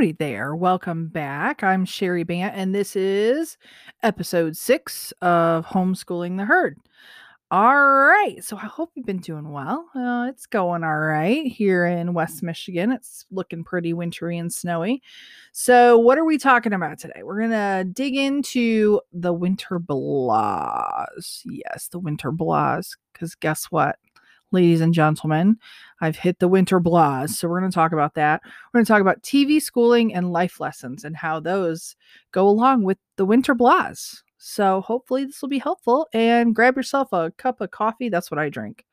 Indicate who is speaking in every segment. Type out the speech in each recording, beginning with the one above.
Speaker 1: Howdy there. Welcome back. I'm Sherry Bant, and this is episode six of Homeschooling the Herd. All right. So I hope you've been doing well. Uh, it's going all right here in West Michigan. It's looking pretty wintry and snowy. So, what are we talking about today? We're going to dig into the winter blahs. Yes, the winter blahs. Because guess what? Ladies and gentlemen. I've hit the winter blahs. So we're going to talk about that. We're going to talk about TV schooling and life lessons and how those go along with the winter blahs. So hopefully this will be helpful and grab yourself a cup of coffee. That's what I drink.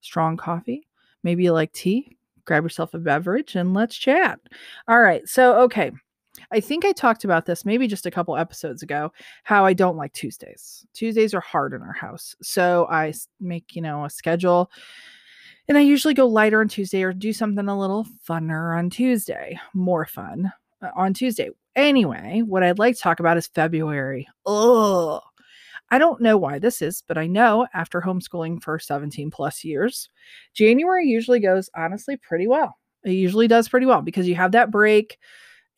Speaker 1: Strong coffee. Maybe you like tea. Grab yourself a beverage and let's chat. All right. So, okay. I think I talked about this maybe just a couple episodes ago how I don't like Tuesdays. Tuesdays are hard in our house. So I make, you know, a schedule and I usually go lighter on Tuesday or do something a little funner on Tuesday, more fun uh, on Tuesday. Anyway, what I'd like to talk about is February. Ugh. I don't know why this is, but I know after homeschooling for 17 plus years, January usually goes honestly pretty well. It usually does pretty well because you have that break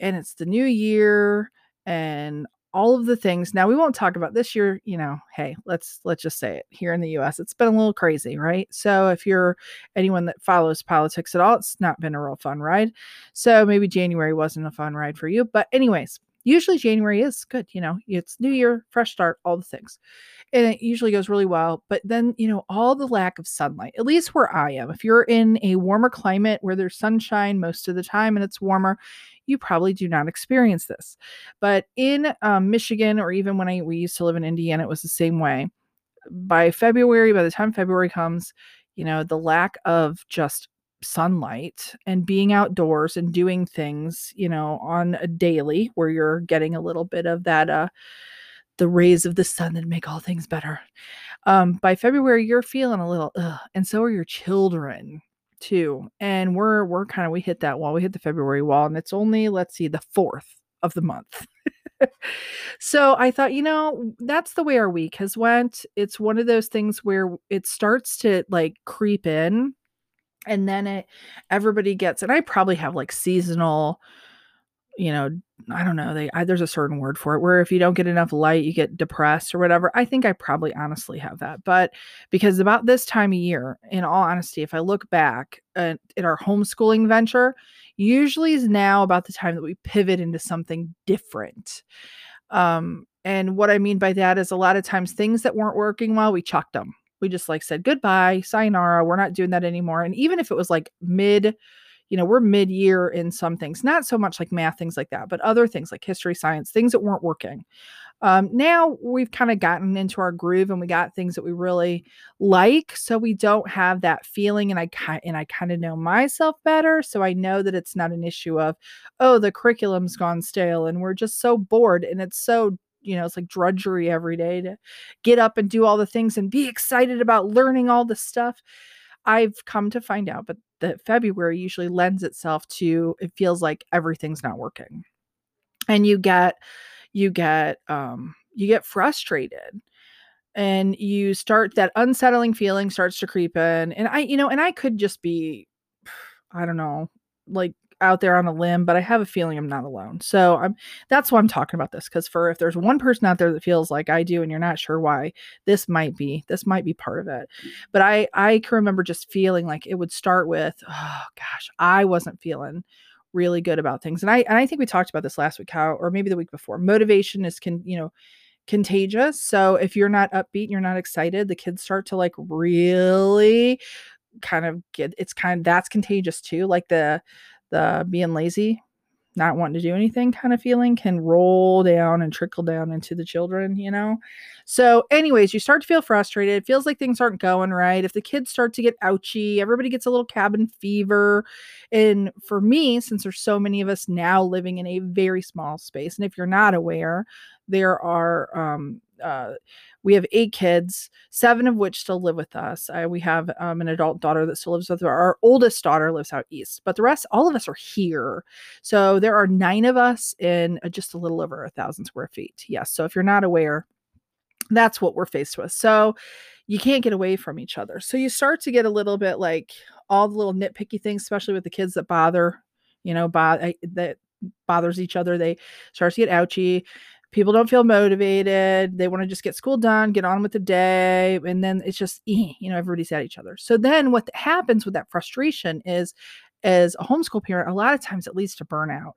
Speaker 1: and it's the new year and all of the things. Now we won't talk about this year, you know, hey, let's let's just say it. Here in the US, it's been a little crazy, right? So if you're anyone that follows politics at all, it's not been a real fun ride. So maybe January wasn't a fun ride for you, but anyways, usually January is good, you know. It's new year, fresh start, all the things. And it usually goes really well, but then, you know, all the lack of sunlight. At least where I am. If you're in a warmer climate where there's sunshine most of the time and it's warmer, you probably do not experience this. But in um, Michigan, or even when I we used to live in Indiana, it was the same way. By February, by the time February comes, you know, the lack of just sunlight and being outdoors and doing things, you know, on a daily where you're getting a little bit of that uh the rays of the sun that make all things better. Um, by February, you're feeling a little, ugh, and so are your children too. And we're we're kind of we hit that wall. We hit the February wall, and it's only let's see the fourth of the month. so I thought, you know, that's the way our week has went. It's one of those things where it starts to like creep in, and then it everybody gets. And I probably have like seasonal you know, I don't know, they I, there's a certain word for it where if you don't get enough light, you get depressed or whatever. I think I probably honestly have that. But because about this time of year, in all honesty, if I look back at, at our homeschooling venture, usually is now about the time that we pivot into something different. Um, and what I mean by that is a lot of times things that weren't working well, we chucked them. We just like said goodbye, sayonara, we're not doing that anymore. And even if it was like mid you know, we're mid year in some things, not so much like math, things like that, but other things like history, science, things that weren't working. Um, now we've kind of gotten into our groove and we got things that we really like. So we don't have that feeling. And I and I kind of know myself better. So I know that it's not an issue of, oh, the curriculum's gone stale and we're just so bored and it's so you know, it's like drudgery every day to get up and do all the things and be excited about learning all the stuff. I've come to find out, but that February usually lends itself to it feels like everything's not working. And you get you get um you get frustrated and you start that unsettling feeling starts to creep in and I you know and I could just be I don't know like out there on a limb, but I have a feeling I'm not alone. So I'm that's why I'm talking about this because for if there's one person out there that feels like I do and you're not sure why, this might be this might be part of it. But I I can remember just feeling like it would start with, oh gosh, I wasn't feeling really good about things. And I and I think we talked about this last week how or maybe the week before. Motivation is can, you know, contagious. So if you're not upbeat, you're not excited, the kids start to like really kind of get it's kind of that's contagious too. Like the the being lazy, not wanting to do anything kind of feeling can roll down and trickle down into the children, you know? So, anyways, you start to feel frustrated. It feels like things aren't going right. If the kids start to get ouchy, everybody gets a little cabin fever. And for me, since there's so many of us now living in a very small space, and if you're not aware, there are um, uh, we have eight kids, seven of which still live with us. We have um, an adult daughter that still lives with her. Our oldest daughter lives out east, but the rest, all of us are here. So there are nine of us in uh, just a little over a thousand square feet. Yes. So if you're not aware, that's what we're faced with. So you can't get away from each other. So you start to get a little bit like all the little nitpicky things, especially with the kids that bother, you know, bother that bothers each other. They start to get ouchy. People don't feel motivated. They want to just get school done, get on with the day. And then it's just, eh, you know, everybody's at each other. So then what happens with that frustration is as a homeschool parent, a lot of times it leads to burnout.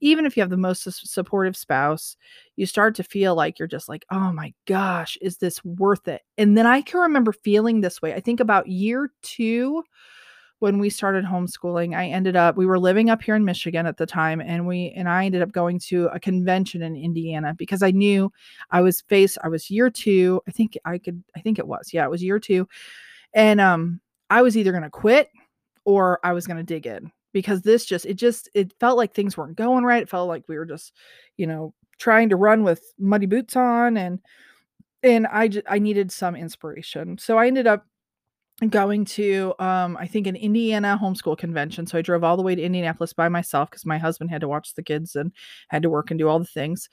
Speaker 1: Even if you have the most supportive spouse, you start to feel like you're just like, oh my gosh, is this worth it? And then I can remember feeling this way. I think about year two when we started homeschooling, I ended up we were living up here in Michigan at the time and we and I ended up going to a convention in Indiana because I knew I was faced I was year 2. I think I could I think it was. Yeah, it was year 2. And um I was either going to quit or I was going to dig in because this just it just it felt like things weren't going right. It felt like we were just, you know, trying to run with muddy boots on and and I just I needed some inspiration. So I ended up going to um I think an Indiana homeschool convention. So I drove all the way to Indianapolis by myself because my husband had to watch the kids and had to work and do all the things.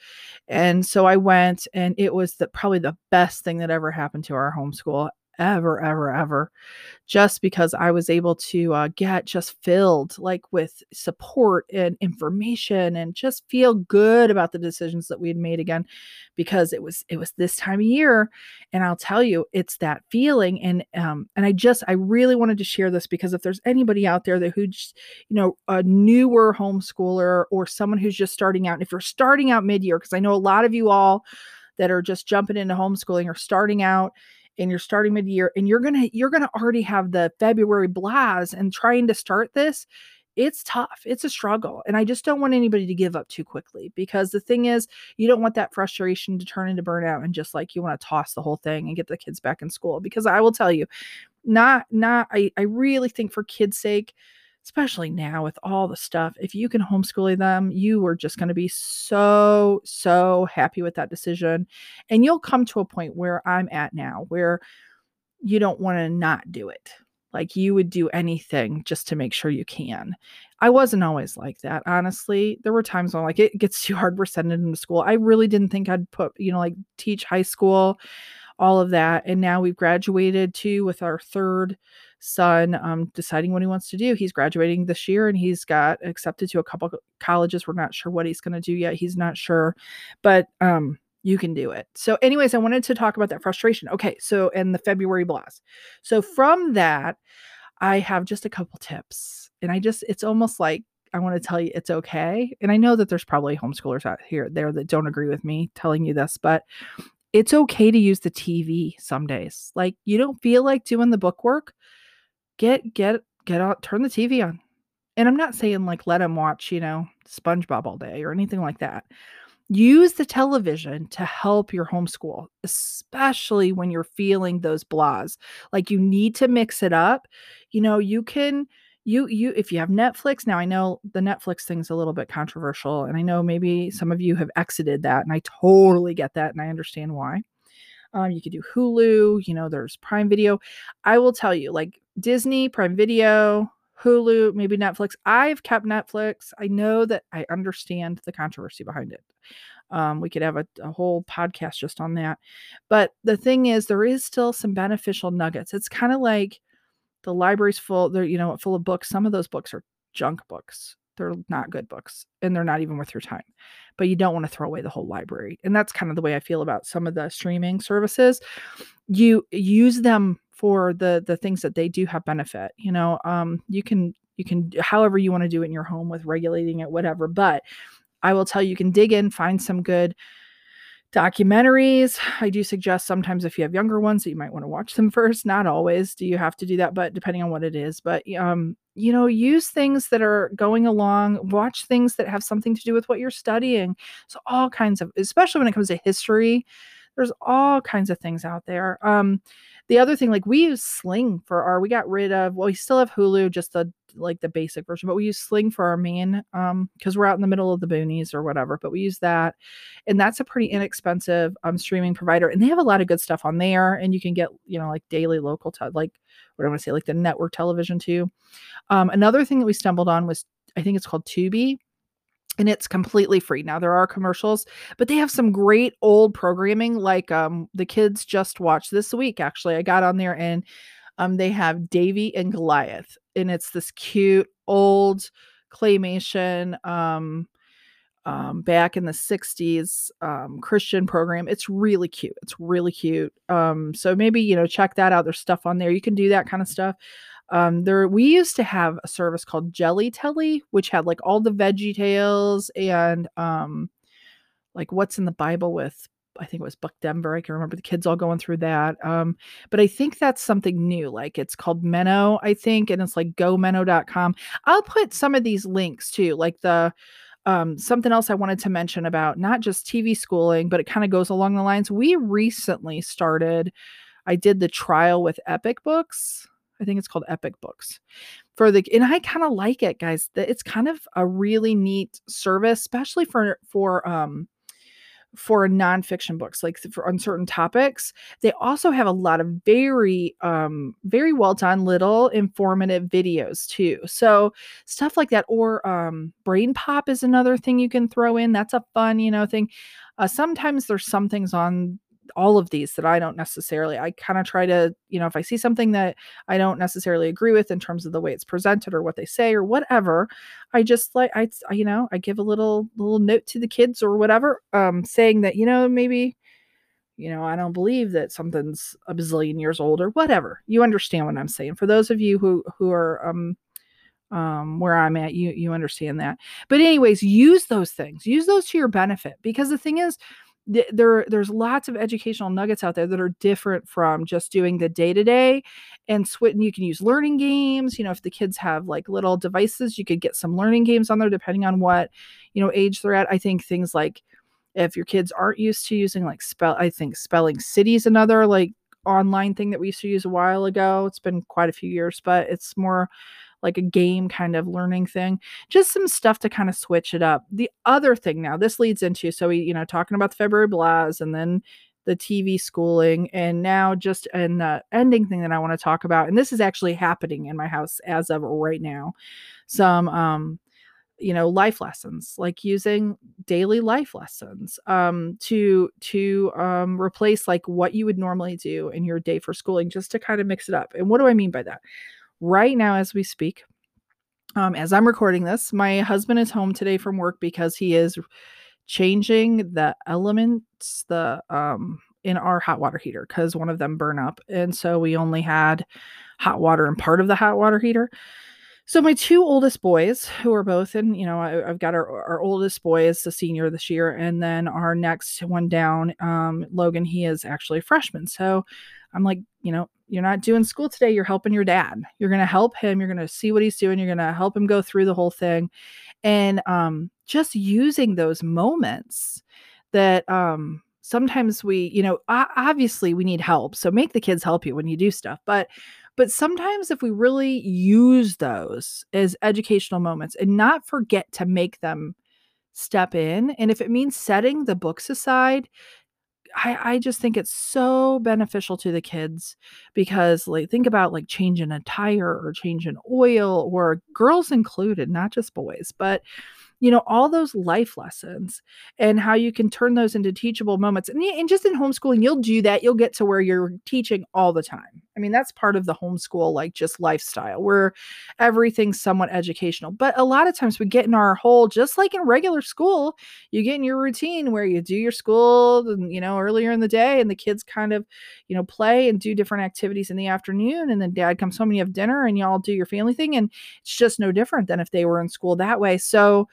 Speaker 1: And so I went and it was the probably the best thing that ever happened to our homeschool ever, ever, ever, just because I was able to uh, get just filled like with support and information and just feel good about the decisions that we had made again, because it was it was this time of year, and I'll tell you, it's that feeling, and um, and I just I really wanted to share this because if there's anybody out there that who's you know a newer homeschooler or someone who's just starting out, if you're starting out mid year, because I know a lot of you all that are just jumping into homeschooling or starting out and you're starting mid-year and you're gonna you're gonna already have the february blast and trying to start this it's tough it's a struggle and i just don't want anybody to give up too quickly because the thing is you don't want that frustration to turn into burnout and just like you want to toss the whole thing and get the kids back in school because i will tell you not not i, I really think for kids sake especially now with all the stuff, if you can homeschool them, you are just going to be so, so happy with that decision. And you'll come to a point where I'm at now, where you don't want to not do it. Like you would do anything just to make sure you can. I wasn't always like that, honestly. There were times when like it gets too hard, we're sending them to school. I really didn't think I'd put, you know, like teach high school, all of that. And now we've graduated too with our third son um, deciding what he wants to do. He's graduating this year and he's got accepted to a couple colleges. We're not sure what he's going to do yet. He's not sure, but um, you can do it. So, anyways, I wanted to talk about that frustration. Okay, so and the February blast. So from that, I have just a couple tips, and I just it's almost like I want to tell you it's okay. And I know that there's probably homeschoolers out here there that don't agree with me telling you this, but it's okay to use the TV some days. Like you don't feel like doing the book work, get get get out turn the TV on. And I'm not saying like let them watch, you know, SpongeBob all day or anything like that. Use the television to help your homeschool, especially when you're feeling those blahs. Like you need to mix it up. You know, you can you you if you have Netflix now I know the Netflix thing's a little bit controversial and I know maybe some of you have exited that and I totally get that and I understand why. Um, you could do Hulu, you know, there's Prime Video. I will tell you, like Disney, Prime Video, Hulu, maybe Netflix. I've kept Netflix. I know that I understand the controversy behind it. Um, we could have a, a, whole podcast just on that. But the thing is, there is still some beneficial nuggets. It's kind of like the library's full, they're, you know, full of books. Some of those books are junk books. They're not good books and they're not even worth your time. But you don't want to throw away the whole library. And that's kind of the way I feel about some of the streaming services. You use them for the the things that they do have benefit. You know, um, you can you can however you want to do it in your home with regulating it, whatever. But I will tell you, you can dig in, find some good documentaries i do suggest sometimes if you have younger ones that you might want to watch them first not always do you have to do that but depending on what it is but um you know use things that are going along watch things that have something to do with what you're studying so all kinds of especially when it comes to history there's all kinds of things out there um the other thing like we use sling for our we got rid of well we still have hulu just the like the basic version, but we use Sling for our main um because we're out in the middle of the boonies or whatever. But we use that, and that's a pretty inexpensive um streaming provider, and they have a lot of good stuff on there, and you can get you know like daily local te- like what I want to say like the network television too. Um, another thing that we stumbled on was I think it's called Tubi and it's completely free. Now there are commercials, but they have some great old programming like um the kids just watched this week actually. I got on there and um, they have Davey and Goliath, and it's this cute old claymation um, um, back in the 60s um, Christian program. It's really cute. It's really cute. Um, so maybe, you know, check that out. There's stuff on there. You can do that kind of stuff. Um, there we used to have a service called Jelly Telly, which had like all the Veggie Tales and um like what's in the Bible with I think it was Buck Denver. I can remember the kids all going through that. Um, but I think that's something new. Like it's called Minno, I think, and it's like gominno.com. I'll put some of these links too, like the um, something else I wanted to mention about not just TV schooling, but it kind of goes along the lines. We recently started, I did the trial with Epic Books. I think it's called Epic Books for the and I kind of like it, guys. It's kind of a really neat service, especially for for um for nonfiction books, like for on certain topics. They also have a lot of very, um, very well done little informative videos too. So stuff like that, or um, Brain Pop is another thing you can throw in. That's a fun, you know, thing. Uh, sometimes there's some things on all of these that I don't necessarily, I kind of try to, you know, if I see something that I don't necessarily agree with in terms of the way it's presented or what they say or whatever, I just like, I, you know, I give a little, little note to the kids or whatever, um, saying that, you know, maybe, you know, I don't believe that something's a bazillion years old or whatever. You understand what I'm saying. For those of you who, who are, um, um where i'm at you you understand that but anyways use those things use those to your benefit because the thing is there there's lots of educational nuggets out there that are different from just doing the day to day and switch you can use learning games you know if the kids have like little devices you could get some learning games on there depending on what you know age they're at. I think things like if your kids aren't used to using like spell i think spelling cities another like online thing that we used to use a while ago. It's been quite a few years but it's more like a game kind of learning thing. Just some stuff to kind of switch it up. The other thing now, this leads into so we, you know, talking about the February blast and then the TV schooling, and now just an uh, ending thing that I want to talk about. And this is actually happening in my house as of right now. Some um you know life lessons like using daily life lessons um to to um replace like what you would normally do in your day for schooling just to kind of mix it up and what do i mean by that right now as we speak. Um, as I'm recording this, my husband is home today from work because he is changing the elements the um in our hot water heater because one of them burn up and so we only had hot water in part of the hot water heater so my two oldest boys who are both in you know I, have got our, our oldest boy is a senior this year and then our next one down um logan he is actually a freshman. So i'm like you know you're not doing school today you're helping your dad. You're going to help him you're going to see what he's doing you're going to help him go through the whole thing. And um, just using those moments that um, sometimes we you know obviously we need help so make the kids help you when you do stuff but but sometimes if we really use those as educational moments and not forget to make them step in and if it means setting the books aside I, I just think it's so beneficial to the kids because like think about like changing a tire or changing oil or girls included not just boys but you know, all those life lessons and how you can turn those into teachable moments. And, and just in homeschooling, you'll do that. You'll get to where you're teaching all the time. I mean, that's part of the homeschool, like just lifestyle where everything's somewhat educational. But a lot of times we get in our hole, just like in regular school, you get in your routine where you do your school, you know, earlier in the day and the kids kind of, you know, play and do different activities in the afternoon. And then dad comes home and you have dinner and y'all do your family thing. And it's just no different than if they were in school that way. So,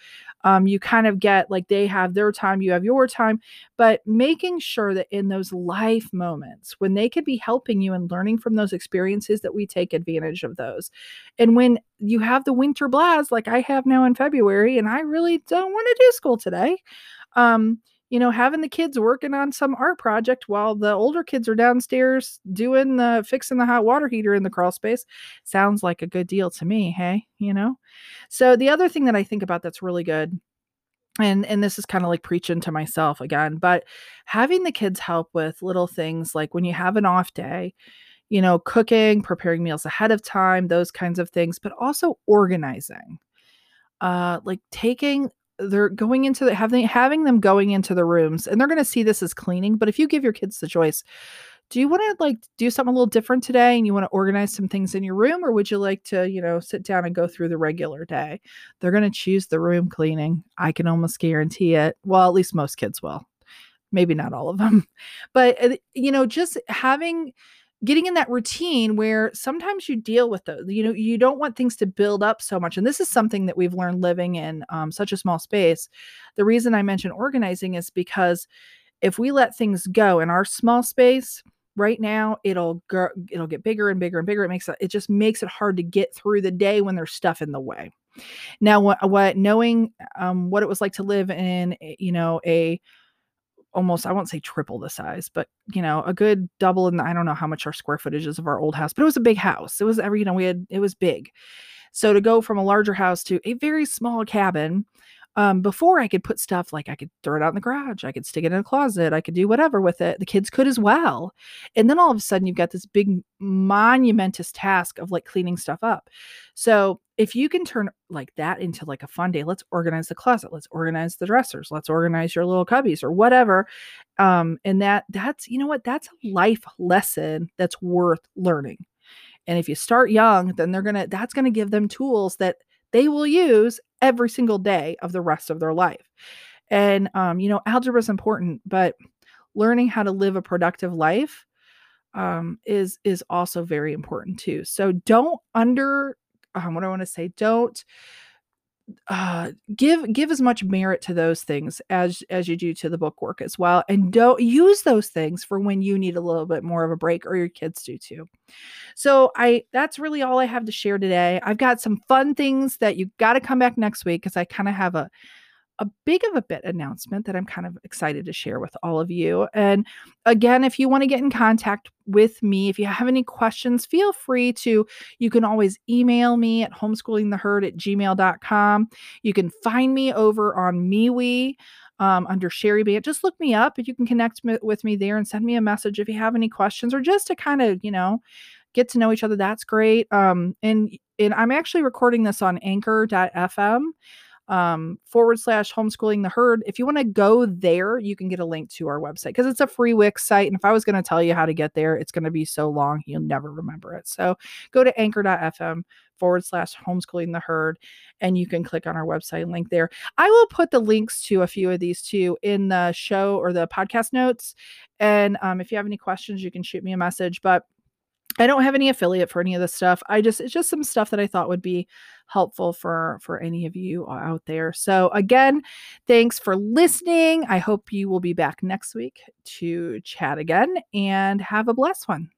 Speaker 1: um, you kind of get like they have their time, you have your time, but making sure that in those life moments when they could be helping you and learning from those experiences, that we take advantage of those. And when you have the winter blast, like I have now in February, and I really don't want to do school today. Um, you know, having the kids working on some art project while the older kids are downstairs doing the fixing the hot water heater in the crawl space sounds like a good deal to me. Hey, you know? So the other thing that I think about that's really good and and this is kind of like preaching to myself again but having the kids help with little things like when you have an off day you know cooking preparing meals ahead of time those kinds of things but also organizing uh like taking they're going into the having having them going into the rooms and they're going to see this as cleaning but if you give your kids the choice do you want to like do something a little different today and you want to organize some things in your room or would you like to you know sit down and go through the regular day? They're going to choose the room cleaning. I can almost guarantee it. Well at least most kids will. Maybe not all of them but uh, you know just having getting in that routine where sometimes you deal with those you know you don't want things to build up so much and this is something that we've learned living in um, such a small space. The reason i mention organizing is because if we let things go in our small space right now it'll go, it'll get bigger and bigger and bigger. It makes it it just makes it hard to get through the day when there's stuff in the way. Now what what knowing um, what it was like to live in you know a almost I won't say triple the size, but you know, a good double and I don't know how much our square footage is of our old house, but it was a big house. It was every, you know, we had it was big. So to go from a larger house to a very small cabin um, before I could put stuff like I could throw it out in the garage, I could stick it in a closet, I could do whatever with it. The kids could as well. And then all of a sudden, you've got this big monumentous task of like cleaning stuff up. So if you can turn like that into like a fun day, let's organize the closet, let's organize the dressers, let's organize your little cubbies or whatever. Um, and that that's you know what that's a life lesson that's worth learning. And if you start young, then they're gonna that's gonna give them tools that they will use every single day of the rest of their life. And, um, you know, algebra is important, but learning how to live a productive life um, is is also very important too. So don't under um, what I want to say. Don't uh, give give as much merit to those things as as you do to the book work as well and don't use those things for when you need a little bit more of a break or your kids do too. So i that's really all i have to share today. I've got some fun things that you got to come back next week because i kind of have a a big of a bit announcement that I'm kind of excited to share with all of you. And again, if you want to get in contact with me, if you have any questions, feel free to. You can always email me at homeschoolingtheherd at gmail.com. You can find me over on MeWe um, under Sherry Bant. Just look me up you can connect with me there and send me a message if you have any questions or just to kind of, you know, get to know each other. That's great. Um, and and I'm actually recording this on anchor.fm um, forward slash homeschooling the herd. If you want to go there, you can get a link to our website because it's a free Wix site. And if I was going to tell you how to get there, it's going to be so long, you'll never remember it. So go to anchor.fm forward slash homeschooling the herd and you can click on our website link there. I will put the links to a few of these too in the show or the podcast notes. And um, if you have any questions, you can shoot me a message. But I don't have any affiliate for any of this stuff. I just it's just some stuff that I thought would be helpful for for any of you out there. So again, thanks for listening. I hope you will be back next week to chat again and have a blessed one.